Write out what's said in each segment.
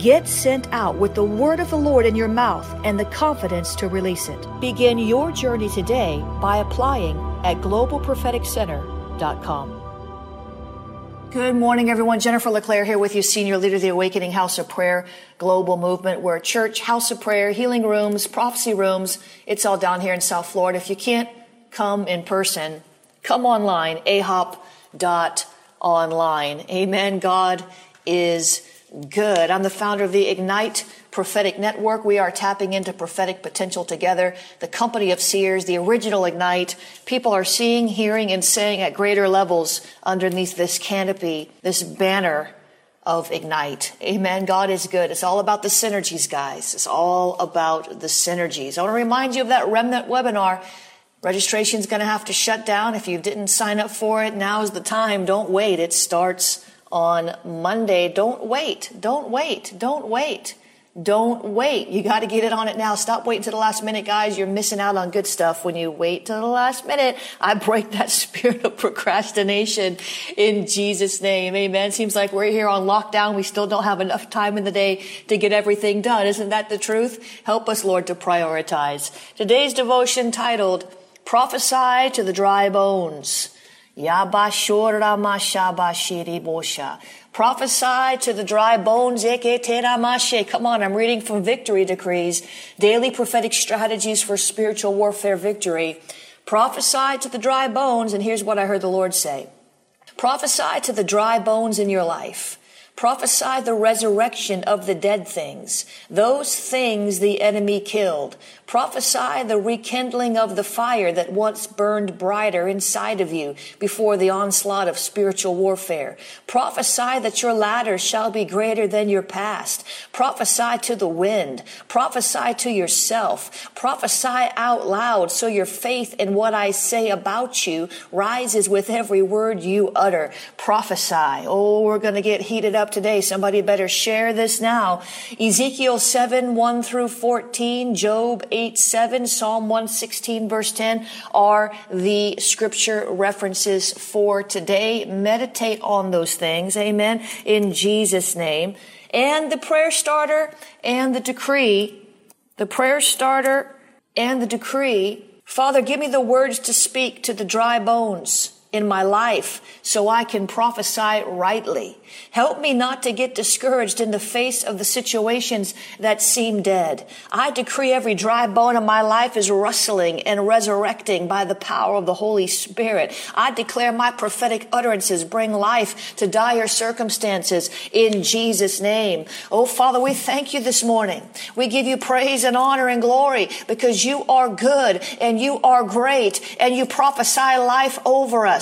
Get sent out with the word of the Lord in your mouth and the confidence to release it. Begin your journey today by applying at globalpropheticcenter.com. Good morning, everyone. Jennifer LeClaire here with you, Senior Leader of the Awakening House of Prayer Global Movement. We're a church, house of prayer, healing rooms, prophecy rooms. It's all down here in South Florida. If you can't come in person, come online, ahop.online. Amen. God is good. I'm the founder of the Ignite Prophetic Network. We are tapping into prophetic potential together. The company of seers, the original Ignite. People are seeing, hearing, and saying at greater levels underneath this canopy, this banner of Ignite. Amen. God is good. It's all about the synergies, guys. It's all about the synergies. I want to remind you of that remnant webinar. Registration is going to have to shut down. If you didn't sign up for it, now is the time. Don't wait. It starts on Monday. Don't wait. Don't wait. Don't wait. Don't wait. You got to get it on it now. Stop waiting to the last minute, guys. You're missing out on good stuff when you wait to the last minute. I break that spirit of procrastination in Jesus' name. Amen. Seems like we're here on lockdown. We still don't have enough time in the day to get everything done. Isn't that the truth? Help us, Lord, to prioritize. Today's devotion titled, Prophesy to the Dry Bones. Prophesy to the dry bones. Come on, I'm reading from Victory Decrees, Daily Prophetic Strategies for Spiritual Warfare Victory. Prophesy to the dry bones, and here's what I heard the Lord say. Prophesy to the dry bones in your life. Prophesy the resurrection of the dead things, those things the enemy killed. Prophesy the rekindling of the fire that once burned brighter inside of you before the onslaught of spiritual warfare. Prophesy that your latter shall be greater than your past. Prophesy to the wind. Prophesy to yourself. Prophesy out loud so your faith in what I say about you rises with every word you utter. Prophesy. Oh, we're going to get heated up today. Somebody better share this now. Ezekiel 7, 1 through 14, Job 8, 7, Psalm 116, verse 10 are the scripture references for today. Meditate on those things. Amen. In Jesus' name. And the prayer starter and the decree. The prayer starter and the decree. Father, give me the words to speak to the dry bones in my life so I can prophesy rightly. Help me not to get discouraged in the face of the situations that seem dead. I decree every dry bone in my life is rustling and resurrecting by the power of the Holy Spirit. I declare my prophetic utterances bring life to dire circumstances in Jesus' name. Oh, Father, we thank you this morning. We give you praise and honor and glory because you are good and you are great and you prophesy life over us.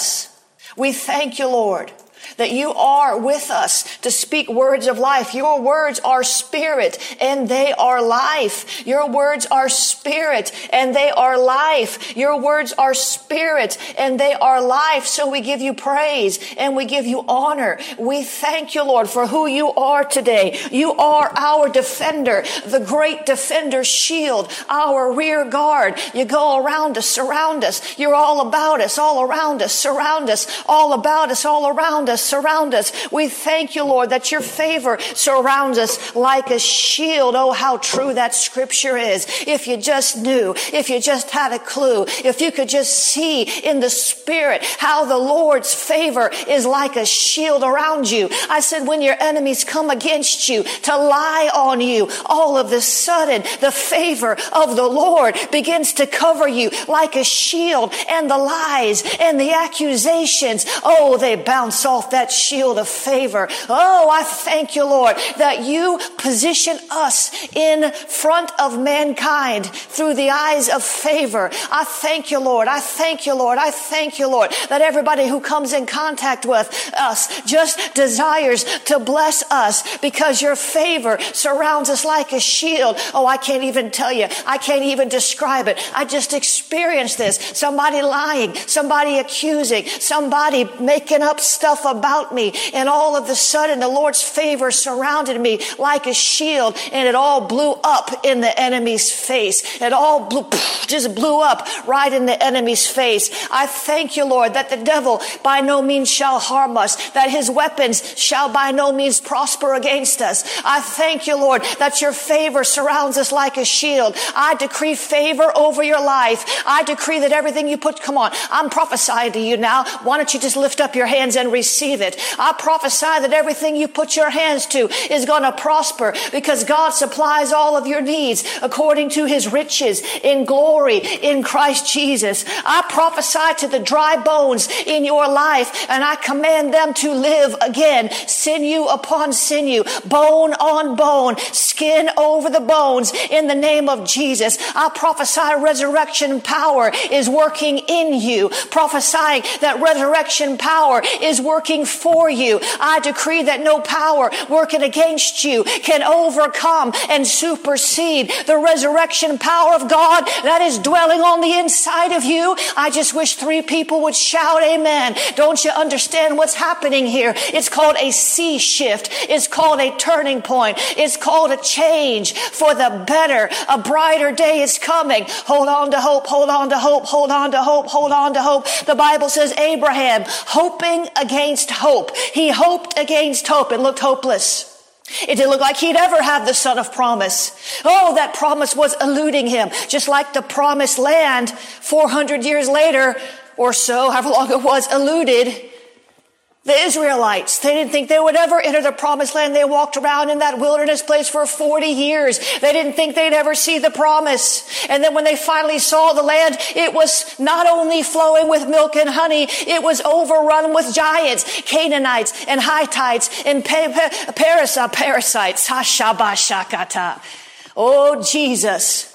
We thank you, Lord. That you are with us to speak words of life. Your words are spirit and they are life. Your words are spirit and they are life. Your words are spirit and they are life. So we give you praise and we give you honor. We thank you, Lord, for who you are today. You are our defender, the great defender shield, our rear guard. You go around us, surround us. You're all about us, all around us, surround us, all about us, all around us, surround us. We thank you, Lord, that your favor surrounds us like a shield. Oh, how true that scripture is. If you just knew, if you just had a clue, if you could just see in the spirit how the Lord's favor is like a shield around you. I said, when your enemies come against you to lie on you, all of the sudden the favor of the Lord begins to cover you like a shield and the lies and the accusations. Oh, they bounce off that shield of favor. Oh, I thank you, Lord, that you position us in front of mankind through the eyes of favor. I thank you, Lord. I thank you, Lord. I thank you, Lord, that everybody who comes in contact with us just desires to bless us because your favor surrounds us like a shield. Oh, I can't even tell you. I can't even describe it. I just experienced this. Somebody lying, somebody accusing, somebody making up stuff about me. And all of a sudden, the Lord's favor surrounded me like a shield and it all blew up in the enemy's face. It all blew, just blew up right in the enemy's face. I thank you, Lord, that the devil by no means shall harm us, that his weapons shall by no means prosper against us. I thank you, Lord, that your favor surrounds us like a shield. I decree favor over your life. I decree that everything you put, come on, I'm prophesying to you now. Why don't you just lift up your hands and receive it? I prophesy that everything you put your hands to is going to prosper because God supplies all of your needs according to his riches in glory in Christ Jesus. I prophesy to the dry bones in your life and I command them to live again, sinew upon sinew, bone on bone, skin over the bones in the name of Jesus. I prophesy resurrection power is working in you, prophesying that resurrection power is working for you. I decree that no power working against you can overcome and supersede the resurrection power of God that is dwelling on the inside of you. I just wish three people would shout amen. Don't you understand what's happening here? It's called a sea shift. It's called a turning point. It's called a change for the better. A brighter day is coming. Hold on to hope. Hold on to hope. Hold on to hope. Hold on to hope. The Bible says Abraham hoping against hope. He hoped against hope. It looked hopeless. It didn't look like he'd ever have the son of promise. Oh, that promise was eluding him, just like the promised land 400 years later or so, however long it was, eluded the Israelites, they didn't think they would ever enter the promised land. They walked around in that wilderness place for 40 years. They didn't think they'd ever see the promise. And then when they finally saw the land, it was not only flowing with milk and honey, it was overrun with giants, Canaanites and Hittites and parasites, parasites. Oh, Jesus.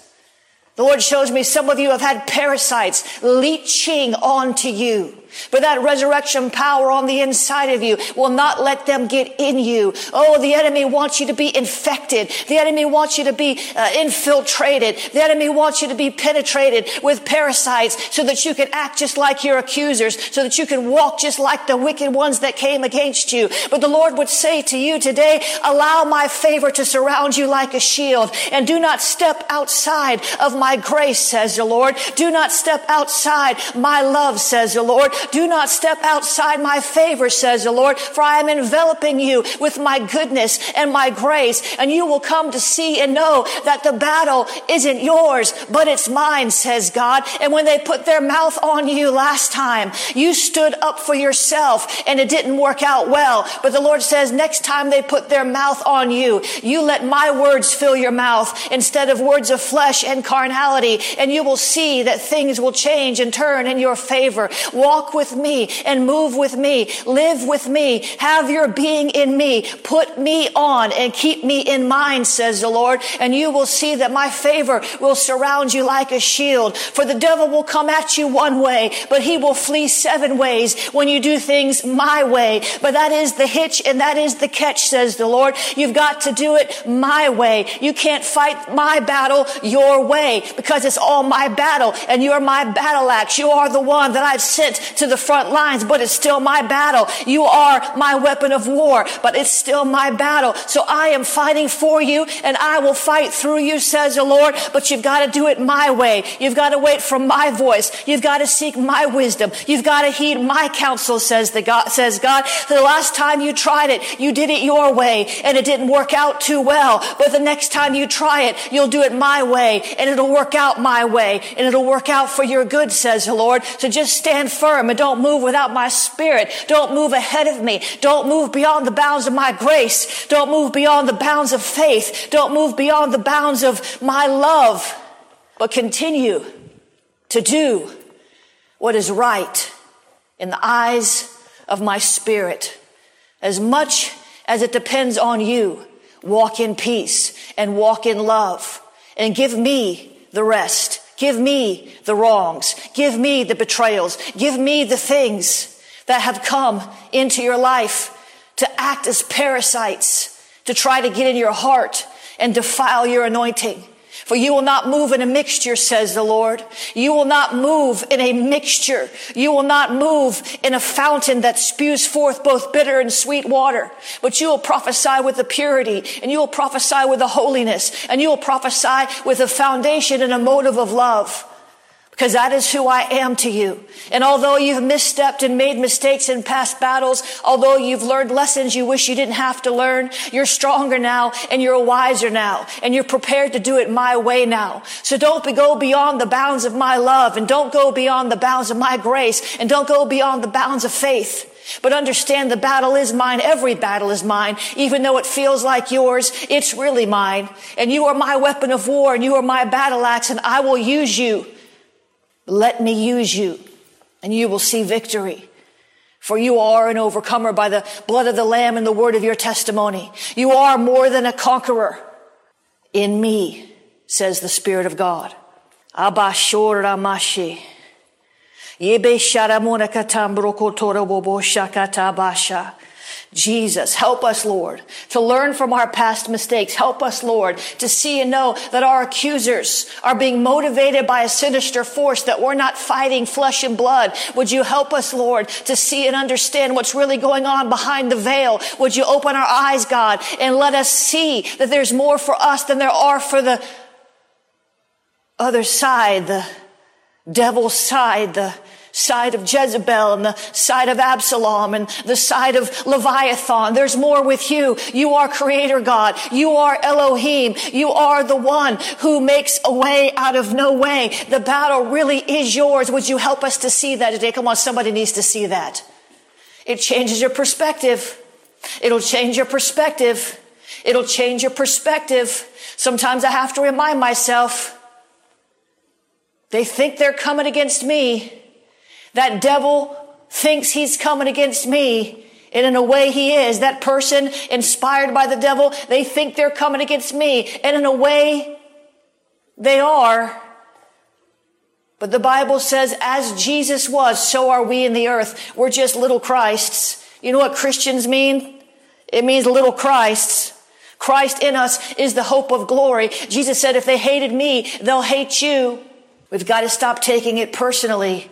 The Lord shows me some of you have had parasites leeching onto you. But that resurrection power on the inside of you will not let them get in you. Oh, the enemy wants you to be infected. The enemy wants you to be uh, infiltrated. The enemy wants you to be penetrated with parasites so that you can act just like your accusers, so that you can walk just like the wicked ones that came against you. But the Lord would say to you today, allow my favor to surround you like a shield and do not step outside of my grace, says the Lord. Do not step outside my love, says the Lord. Do not step outside my favor, says the Lord, for I am enveloping you with my goodness and my grace, and you will come to see and know that the battle isn't yours, but it's mine, says God. And when they put their mouth on you last time, you stood up for yourself and it didn't work out well. But the Lord says next time they put their mouth on you, you let my words fill your mouth instead of words of flesh and carnality, and you will see that things will change and turn in your favor. Walk with me and move with me, live with me, have your being in me, put me on and keep me in mind, says the Lord, and you will see that my favor will surround you like a shield. For the devil will come at you one way, but he will flee seven ways when you do things my way. But that is the hitch and that is the catch, says the Lord. You've got to do it my way. You can't fight my battle your way because it's all my battle and you're my battle axe. You are the one that I've sent to the front lines, but it's still my battle. You are my weapon of war, but it's still my battle. So I am fighting for you and I will fight through you, says the Lord, but you've got to do it my way. You've got to wait for my voice. You've got to seek my wisdom. You've got to heed my counsel, says the God, says God. The last time you tried it, you did it your way and it didn't work out too well. But the next time you try it, you'll do it my way and it'll work out my way and it'll work out for your good, says the Lord. So just stand firm don't move without my spirit. Don't move ahead of me. Don't move beyond the bounds of my grace. Don't move beyond the bounds of faith. Don't move beyond the bounds of my love, but continue to do what is right in the eyes of my spirit. As much as it depends on you, walk in peace and walk in love and give me the rest. Give me the wrongs. Give me the betrayals. Give me the things that have come into your life to act as parasites, to try to get in your heart and defile your anointing. For you will not move in a mixture, says the Lord. You will not move in a mixture. You will not move in a fountain that spews forth both bitter and sweet water. But you will prophesy with the purity and you will prophesy with the holiness and you will prophesy with a foundation and a motive of love because that is who I am to you. And although you've misstepped and made mistakes in past battles, although you've learned lessons you wish you didn't have to learn, you're stronger now and you're wiser now and you're prepared to do it my way now. So don't be, go beyond the bounds of my love and don't go beyond the bounds of my grace and don't go beyond the bounds of faith. But understand the battle is mine. Every battle is mine. Even though it feels like yours, it's really mine. And you are my weapon of war and you are my battle axe and I will use you let me use you and you will see victory. For you are an overcomer by the blood of the Lamb and the word of your testimony. You are more than a conqueror in me, says the Spirit of God. Abashor Ramashi. Yebe. Jesus, help us, Lord, to learn from our past mistakes. Help us, Lord, to see and know that our accusers are being motivated by a sinister force, that we're not fighting flesh and blood. Would you help us, Lord, to see and understand what's really going on behind the veil? Would you open our eyes, God, and let us see that there's more for us than there are for the other side, the devil's side, the side of Jezebel and the side of Absalom and the side of Leviathan. There's more with you. You are creator God. You are Elohim. You are the one who makes a way out of no way. The battle really is yours. Would you help us to see that today? Come on, somebody needs to see that. It changes your perspective. It'll change your perspective. It'll change your perspective. Sometimes I have to remind myself, they think they're coming against me. That devil thinks he's coming against me. And in a way he is. That person inspired by the devil, they think they're coming against me. And in a way they are. But the Bible says, as Jesus was, so are we in the earth. We're just little Christs. You know what Christians mean? It means little Christs. Christ in us is the hope of glory. Jesus said, if they hated me, they'll hate you. We've got to stop taking it personally.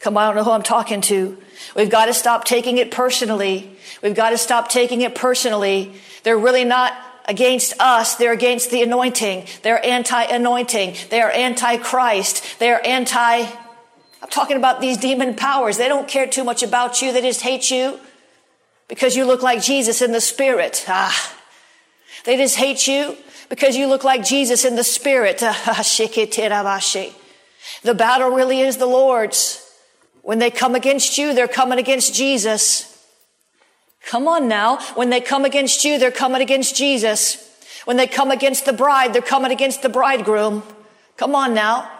Come on, I don't know who I'm talking to. We've got to stop taking it personally. We've got to stop taking it personally. They're really not against us. They're against the anointing. They're anti-anointing. They are anti-Christ. They are anti, I'm talking about these demon powers. They don't care too much about you. They just hate you because you look like Jesus in the spirit. Ah. They just hate you because you look like Jesus in the spirit. The battle really is the Lord's. When they come against you, they're coming against Jesus. Come on now. When they come against you, they're coming against Jesus. When they come against the bride, they're coming against the bridegroom. Come on now.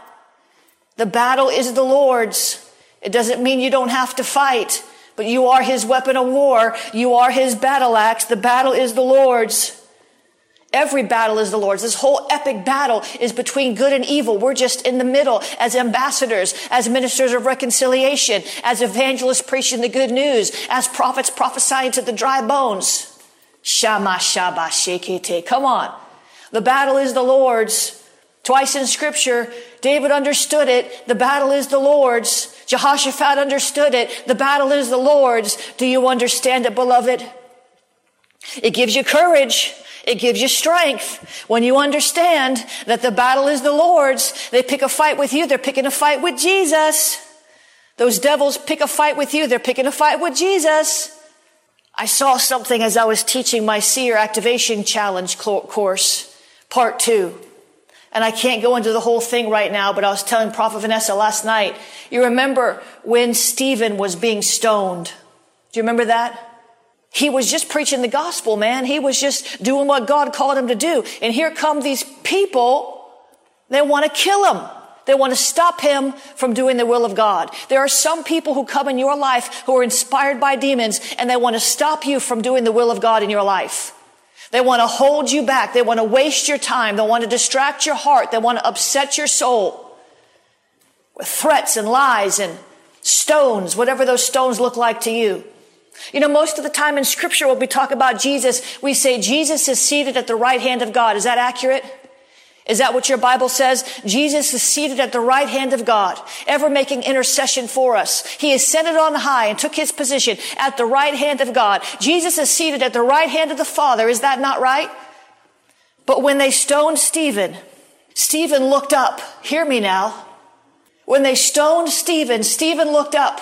The battle is the Lord's It doesn't mean you don't have to fight, but you are his weapon of war. You are his battle axe. The battle is the Lord's. Every battle is the Lord's. This whole epic battle is between good and evil. We're just in the middle as ambassadors, as ministers of reconciliation, as evangelists preaching the good news, as prophets prophesying to the dry bones. Shama shaba shekete. Come on. The battle is the Lord's. Twice in scripture, David understood it. The battle is the Lord's. Jehoshaphat understood it. The battle is the Lord's. Do you understand it, beloved? It gives you courage. It gives you strength. When you understand that the battle is the Lord's, they pick a fight with you, they're picking a fight with Jesus. Those devils pick a fight with you, they're picking a fight with Jesus. I saw something as I was teaching my seer activation challenge course, part two. And I can't go into the whole thing right now, but I was telling Prophet Vanessa last night. You remember when Stephen was being stoned? Do you remember that? He was just preaching the gospel, man. He was just doing what God called him to do. And here come these people. They want to kill him. They want to stop him from doing the will of God. There are some people who come in your life who are inspired by demons and they want to stop you from doing the will of God in your life. They want to hold you back. They want to waste your time. They want to distract your heart. They want to upset your soul with threats and lies and stones, whatever those stones look like to you. You know, most of the time in scripture when we talk about Jesus, we say Jesus is seated at the right hand of God. Is that accurate? Is that what your Bible says? Jesus is seated at the right hand of God, ever making intercession for us. He ascended on high and took his position at the right hand of God. Jesus is seated at the right hand of the Father. Is that not right? But when they stoned Stephen, Stephen looked up. Hear me now. When they stoned Stephen, Stephen looked up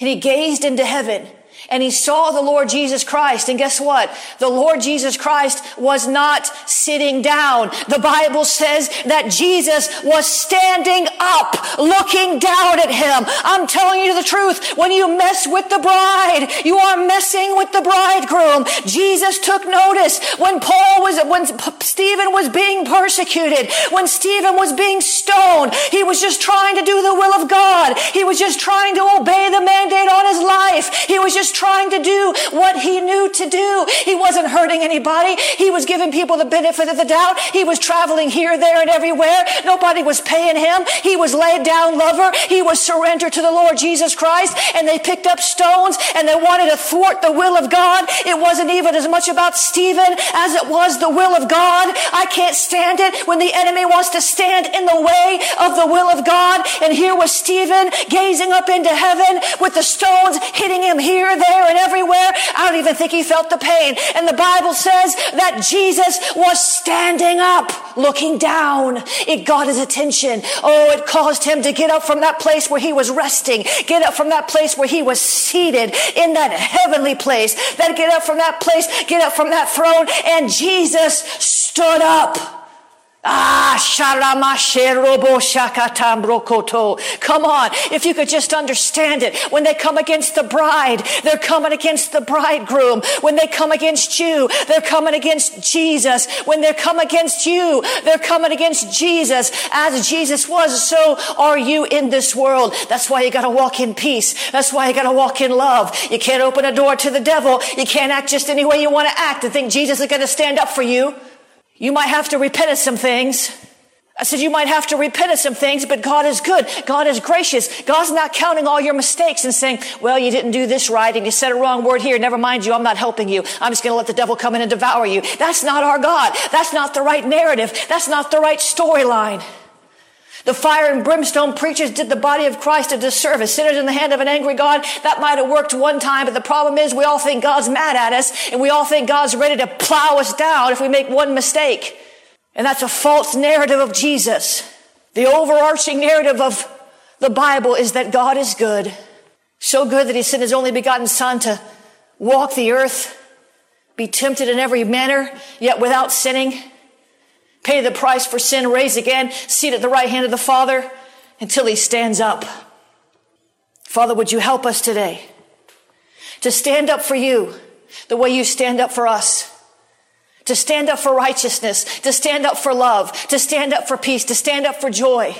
and he gazed into heaven and he saw the Lord Jesus Christ. And guess what? The Lord Jesus Christ was not sitting down. The Bible says that Jesus was standing up, looking down at him. I'm telling you the truth. When you mess with the bride, you are messing with the bridegroom. Jesus took notice when Paul was, when Stephen was being persecuted, when Stephen was being stoned. He was just trying to do the will of God. He was just trying to obey the mandate on his life. He was just trying to do what he knew to do. He wasn't hurting anybody. He was giving people the benefit of the doubt. He was traveling here, there, and everywhere. Nobody was paying him. He was laid down lover. He was surrendered to the Lord Jesus Christ. And they picked up stones and they wanted to thwart the will of God. It wasn't even as much about Stephen as it was the will of God. I can't stand it when the enemy wants to stand in the way of the will of God. And here was Stephen gazing up into heaven with the stones hitting him here, there and everywhere. I don't even think he felt the pain. And the Bible says that Jesus was standing up, looking down. It got his attention. Oh, it caused him to get up from that place where he was resting, get up from that place where he was seated in that heavenly place, then get up from that place, get up from that throne, and Jesus stood up. Ah, Come on. If you could just understand it. When they come against the bride, they're coming against the bridegroom. When they come against you, they're coming against Jesus. When they come against you, they're coming against Jesus. As Jesus was, so are you in this world. That's why you gotta walk in peace. That's why you gotta walk in love. You can't open a door to the devil. You can't act just any way you want to act and think Jesus is gonna stand up for you. You might have to repent of some things. I said, you might have to repent of some things, but God is good. God is gracious. God's not counting all your mistakes and saying, well, you didn't do this right and you said a wrong word here. Never mind you. I'm not helping you. I'm just going to let the devil come in and devour you. That's not our God. That's not the right narrative. That's not the right storyline. The fire and brimstone preachers did the body of Christ a disservice. Sinners in the hand of an angry God, that might have worked one time, but the problem is we all think God's mad at us and we all think God's ready to plow us down if we make one mistake. And that's a false narrative of Jesus. The overarching narrative of the Bible is that God is good. So good that he sent his only begotten son to walk the earth, be tempted in every manner, yet without sinning pay the price for sin, raise again, seat at the right hand of the Father until he stands up. Father, would you help us today to stand up for you the way you stand up for us? To stand up for righteousness, to stand up for love, to stand up for peace, to stand up for joy,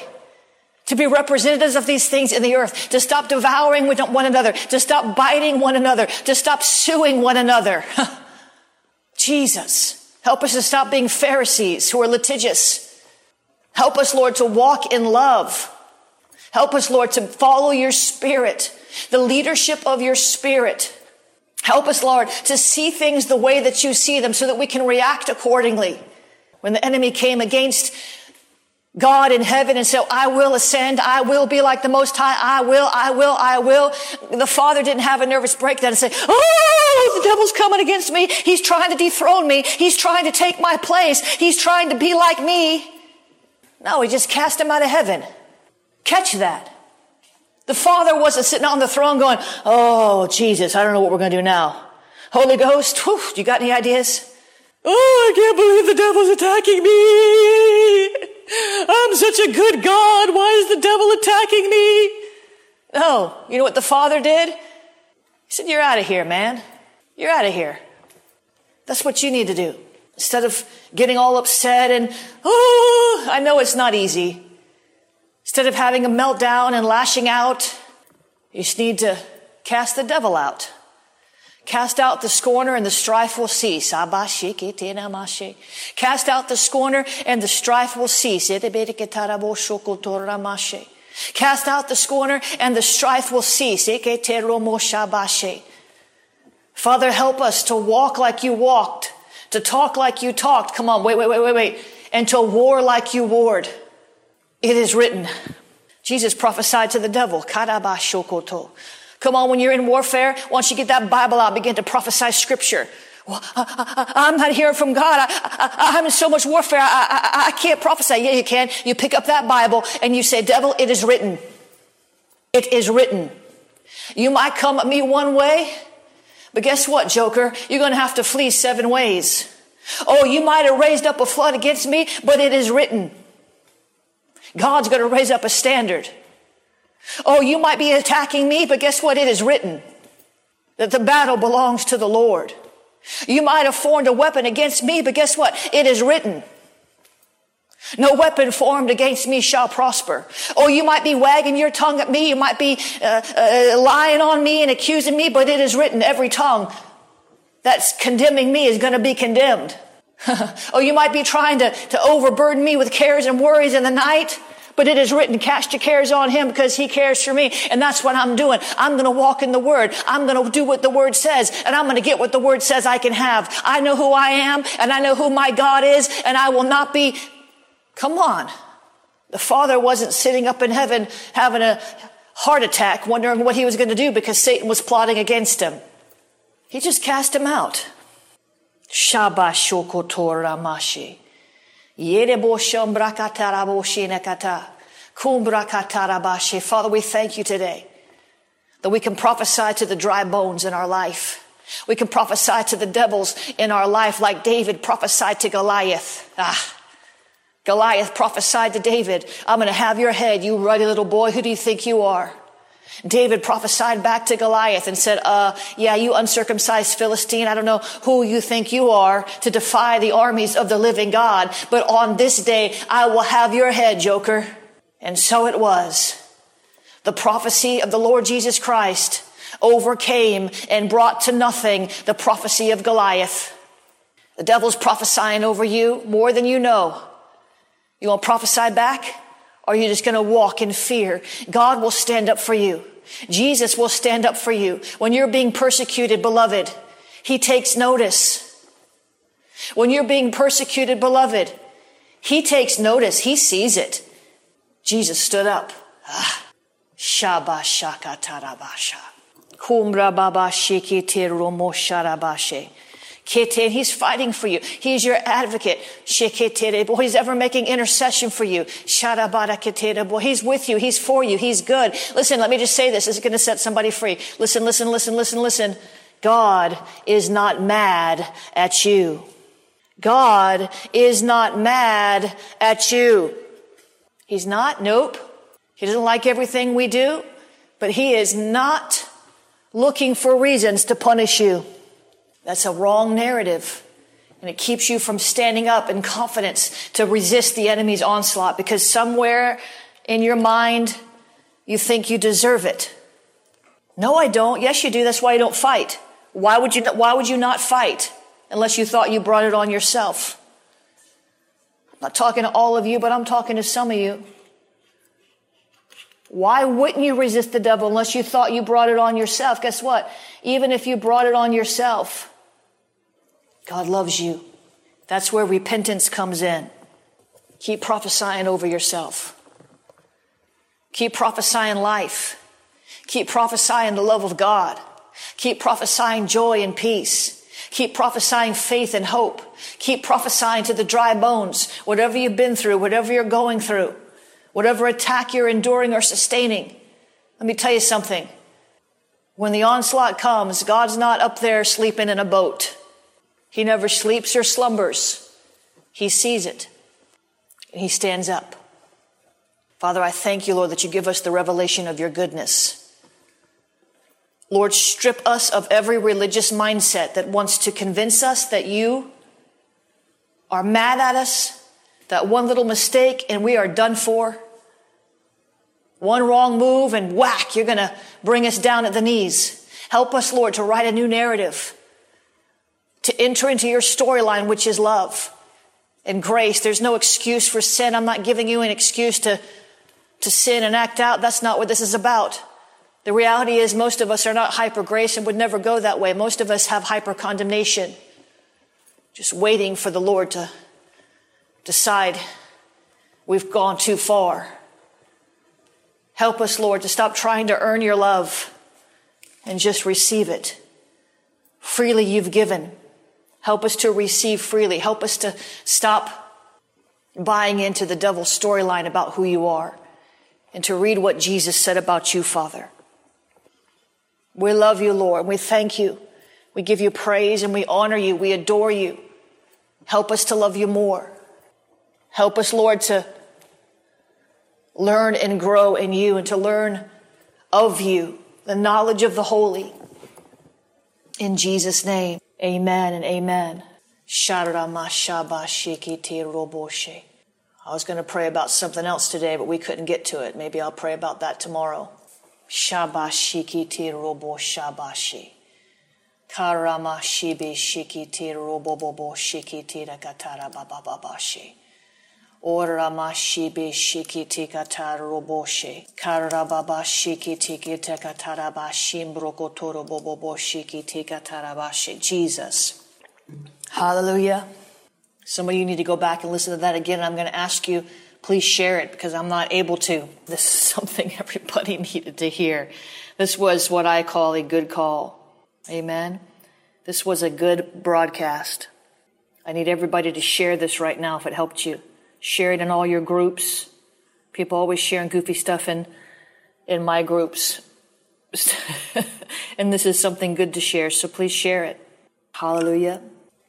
to be representatives of these things in the earth, to stop devouring one another, to stop biting one another, to stop suing one another. Jesus, help us to stop being Pharisees who are litigious. Help us, Lord, to walk in love. Help us, Lord, to follow your spirit, the leadership of your spirit. Help us, Lord, to see things the way that you see them so that we can react accordingly. When the enemy came against God in heaven and said, I will ascend. I will be like the most high. I will, I will, I will. The father didn't have a nervous breakdown and say, Oh, Oh, the devil's coming against me. He's trying to dethrone me. He's trying to take my place. He's trying to be like me. No, he just cast him out of heaven. Catch that. The father wasn't sitting on the throne going, Oh, Jesus, I don't know what we're going to do now. Holy Ghost, whew, you got any ideas? Oh, I can't believe the devil's attacking me. I'm such a good God. Why is the devil attacking me? No. You know what the father did? He said, You're out of here, man. You're out of here. That's what you need to do. Instead of getting all upset and, oh, I know it's not easy. Instead of having a meltdown and lashing out, you just need to cast the devil out. Cast out the scorner and the strife will cease. Cast out the scorner and the strife will cease. Cast out the scorner and the strife will cease. Father, help us to walk like you walked, to talk like you talked. Come on, wait, wait, wait, wait, wait. And to war like you warred. It is written. Jesus prophesied to the devil. Come on, when you're in warfare, once you get that Bible out, begin to prophesy scripture. Well, I, am not hearing from God. I, am in so much warfare. I, I can't prophesy. Yeah, you can. You pick up that Bible and you say, devil, it is written. It is written. You might come at me one way, but guess what, Joker? You're going to have to flee seven ways. Oh, you might have raised up a flood against me, but it is written. God's going to raise up a standard. Oh, you might be attacking me, but guess what? It is written that the battle belongs to the Lord. You might have formed a weapon against me, but guess what? It is written. No weapon formed against me shall prosper. Oh, you might be wagging your tongue at me. You might be uh, uh, lying on me and accusing me, but it is written every tongue that's condemning me is going to be condemned. oh, you might be trying to, to overburden me with cares and worries in the night. But it is written, cast your cares on him because he cares for me. And that's what I'm doing. I'm going to walk in the word. I'm going to do what the word says and I'm going to get what the word says I can have. I know who I am and I know who my God is and I will not be, come on. The father wasn't sitting up in heaven having a heart attack wondering what he was going to do because Satan was plotting against him. He just cast him out. Shabashokotor Ramashi. Father, we thank you today that we can prophesy to the dry bones in our life. We can prophesy to the devils in our life like David prophesied to Goliath. Ah. Goliath prophesied to David, I'm going to have your head, you ruddy little boy. Who do you think you are? David prophesied back to Goliath and said, uh, yeah, you uncircumcised Philistine, I don't know who you think you are to defy the armies of the living God, but on this day I will have your head, joker. And so it was. The prophecy of the Lord Jesus Christ overcame and brought to nothing the prophecy of Goliath. The devil's prophesying over you more than you know. You want to prophesy back? Or are you just going to walk in fear? God will stand up for you. Jesus will stand up for you. When you're being persecuted, beloved, He takes notice. When you're being persecuted, beloved, He takes notice. He sees it. Jesus stood up. Ah. Shaba shaka sharabashe. He's fighting for you. He's your advocate. He's ever making intercession for you. He's with you. He's for you. He's good. Listen, let me just say this. This is going to set somebody free. Listen, listen, listen, listen, listen. God is not mad at you. God is not mad at you. He's not. Nope. He doesn't like everything we do, but he is not looking for reasons to punish you. That's a wrong narrative. And it keeps you from standing up in confidence to resist the enemy's onslaught because somewhere in your mind, you think you deserve it. No, I don't. Yes, you do. That's why you don't fight. Why would you, why would you not fight unless you thought you brought it on yourself? I'm not talking to all of you, but I'm talking to some of you. Why wouldn't you resist the devil unless you thought you brought it on yourself? Guess what? Even if you brought it on yourself, God loves you. That's where repentance comes in. Keep prophesying over yourself. Keep prophesying life. Keep prophesying the love of God. Keep prophesying joy and peace. Keep prophesying faith and hope. Keep prophesying to the dry bones, whatever you've been through, whatever you're going through, whatever attack you're enduring or sustaining. Let me tell you something. When the onslaught comes, God's not up there sleeping in a boat. He never sleeps or slumbers. He sees it and he stands up. Father, I thank you, Lord, that you give us the revelation of your goodness. Lord, strip us of every religious mindset that wants to convince us that you are mad at us, that one little mistake and we are done for. One wrong move and whack, you're going to bring us down at the knees. Help us, Lord, to write a new narrative, to enter into your storyline, which is love and grace. There's no excuse for sin. I'm not giving you an excuse to, to sin and act out. That's not what this is about. The reality is most of us are not hyper grace and would never go that way. Most of us have hyper condemnation. Just waiting for the Lord to decide we've gone too far. Help us, Lord, to stop trying to earn your love and just receive it. Freely you've given. Help us to receive freely. Help us to stop buying into the devil's storyline about who you are and to read what Jesus said about you, Father. We love you, Lord. We thank you. We give you praise and we honor you. We adore you. Help us to love you more. Help us, Lord, to learn and grow in you and to learn of you, the knowledge of the holy. In Jesus' name, amen and amen. I was going to pray about something else today, but we couldn't get to it. Maybe I'll pray about that tomorrow. Shabashikiti robo shabashi. Karama shibi shikiti robo bobo shikiti rakatara bababashi. Ora mashibi shikiti katar roboshe. Karababa shikiti kitekatarabashi mbrokotoro bobobo shikiti katarabashi. Jesus. Hallelujah. Some of you need to go back and listen to that again. I'm going to ask you please share it because I'm not able to. This is something everybody needed to hear. This was what I call a good call. Amen. This was a good broadcast. I need everybody to share this right now if it helped you. Share it in all your groups. People always sharing goofy stuff in, in my groups. and this is something good to share, so please share it. Hallelujah.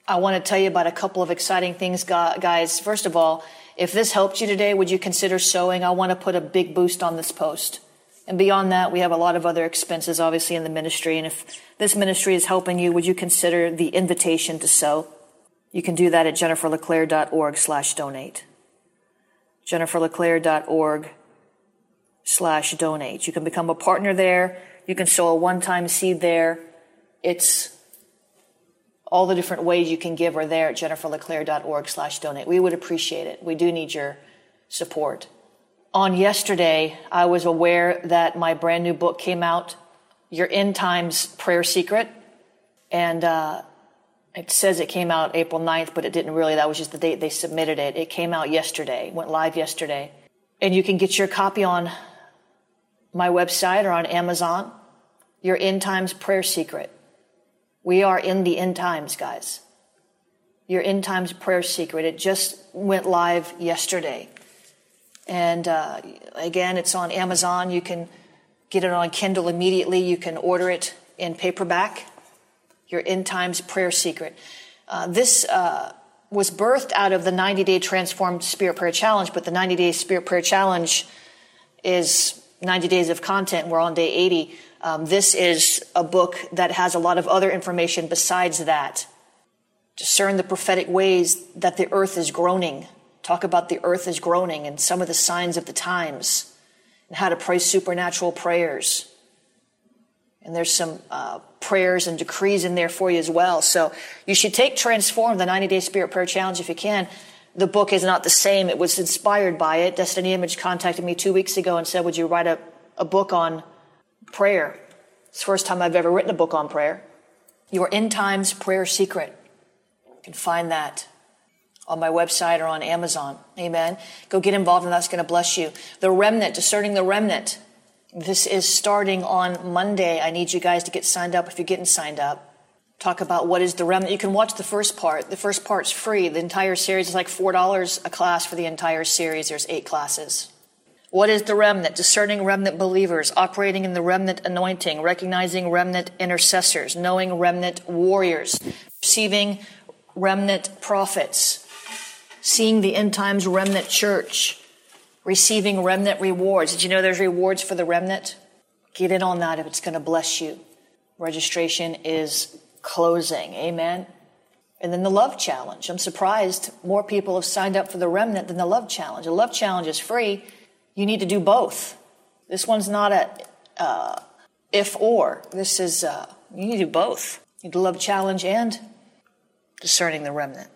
I want to tell you about a couple of exciting things, guys. First of all, if this helped you today, would you consider sowing? I want to put a big boost on this post. And beyond that, we have a lot of other expenses, obviously, in the ministry. And if this ministry is helping you, would you consider the invitation to sow? You can do that at jenniferleclaire.org slash donate. jenniferleclaire.org slash donate. You can become a partner there. You can sow a one-time seed there. It's all the different ways you can give are there at jenniferleclaire.org slash donate. We would appreciate it. We do need your support. On yesterday, I was aware that my brand new book came out, Your End Times Prayer Secret. And uh, it says it came out April 9th, but it didn't really. That was just the date they submitted it. It came out yesterday, went live yesterday. And you can get your copy on my website or on Amazon. Your End Times Prayer Secret. We are in the end times, guys. Your end times prayer secret. It just went live yesterday. And uh, again, it's on Amazon. You can get it on Kindle immediately. You can order it in paperback. Your end times prayer secret. Uh, this uh, was birthed out of the 90 day transformed spirit prayer challenge, but the 90 day spirit prayer challenge is 90 days of content. We're on day 80. Um, this is a book that has a lot of other information besides that. Discern the prophetic ways that the earth is groaning Talk about the earth is groaning and some of the signs of the times and how to pray supernatural prayers. And there's some uh, prayers and decrees in there for you as well. So you should take Transform, the 90 Day Spirit Prayer Challenge, if you can. The book is not the same. It was inspired by it. Destiny Image contacted me two weeks ago and said, Would you write a, a book on prayer? It's the first time I've ever written a book on prayer. Your End Times Prayer Secret. You can find that on my website or on Amazon. Amen. Go get involved and that's going to bless you. The remnant, discerning the remnant. This is starting on Monday. I need you guys to get signed up if you're getting signed up. Talk about what is the remnant. You can watch the first part. The first part's free. The entire series is like $4 a class for the entire series. There's eight classes. What is the remnant? Discerning remnant believers, operating in the remnant anointing, recognizing remnant intercessors, knowing remnant warriors, receiving remnant prophets, seeing the end times remnant church, receiving remnant rewards. Did you know there's rewards for the remnant? Get in on that if it's going to bless you. Registration is closing. Amen. And then the love challenge. I'm surprised more people have signed up for the remnant than the love challenge. The love challenge is free. You need to do both. This one's not a uh, if or. This is, uh, you need to do both. You need the love challenge and discerning the remnant.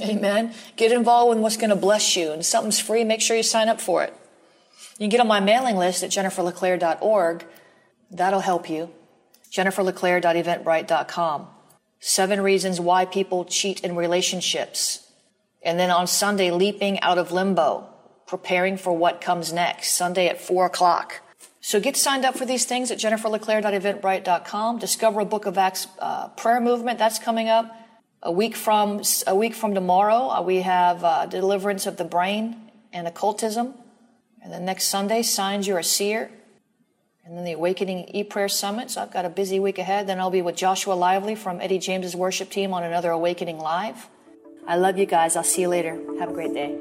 Amen. Get involved in what's going to bless you. And something's free, make sure you sign up for it. You can get on my mailing list at jenniferleclaire.org. That'll help you. jenniferleclaire.eventbrite.com. Seven reasons why people cheat in relationships. And then on Sunday, leaping out of limbo, preparing for what comes next. Sunday at four o'clock. So get signed up for these things at jenniferleclaire.eventbrite.com. Discover a Book of Acts uh, prayer movement. That's coming up. A week from a week from tomorrow, uh, we have uh, deliverance of the brain and occultism. And then next Sunday, signs you're a seer. And then the Awakening E-Prayer Summit. So I've got a busy week ahead. Then I'll be with Joshua Lively from Eddie James's worship team on another Awakening Live. I love you guys. I'll see you later. Have a great day.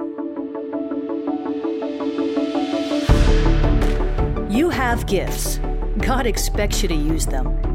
You have gifts. God expects you to use them.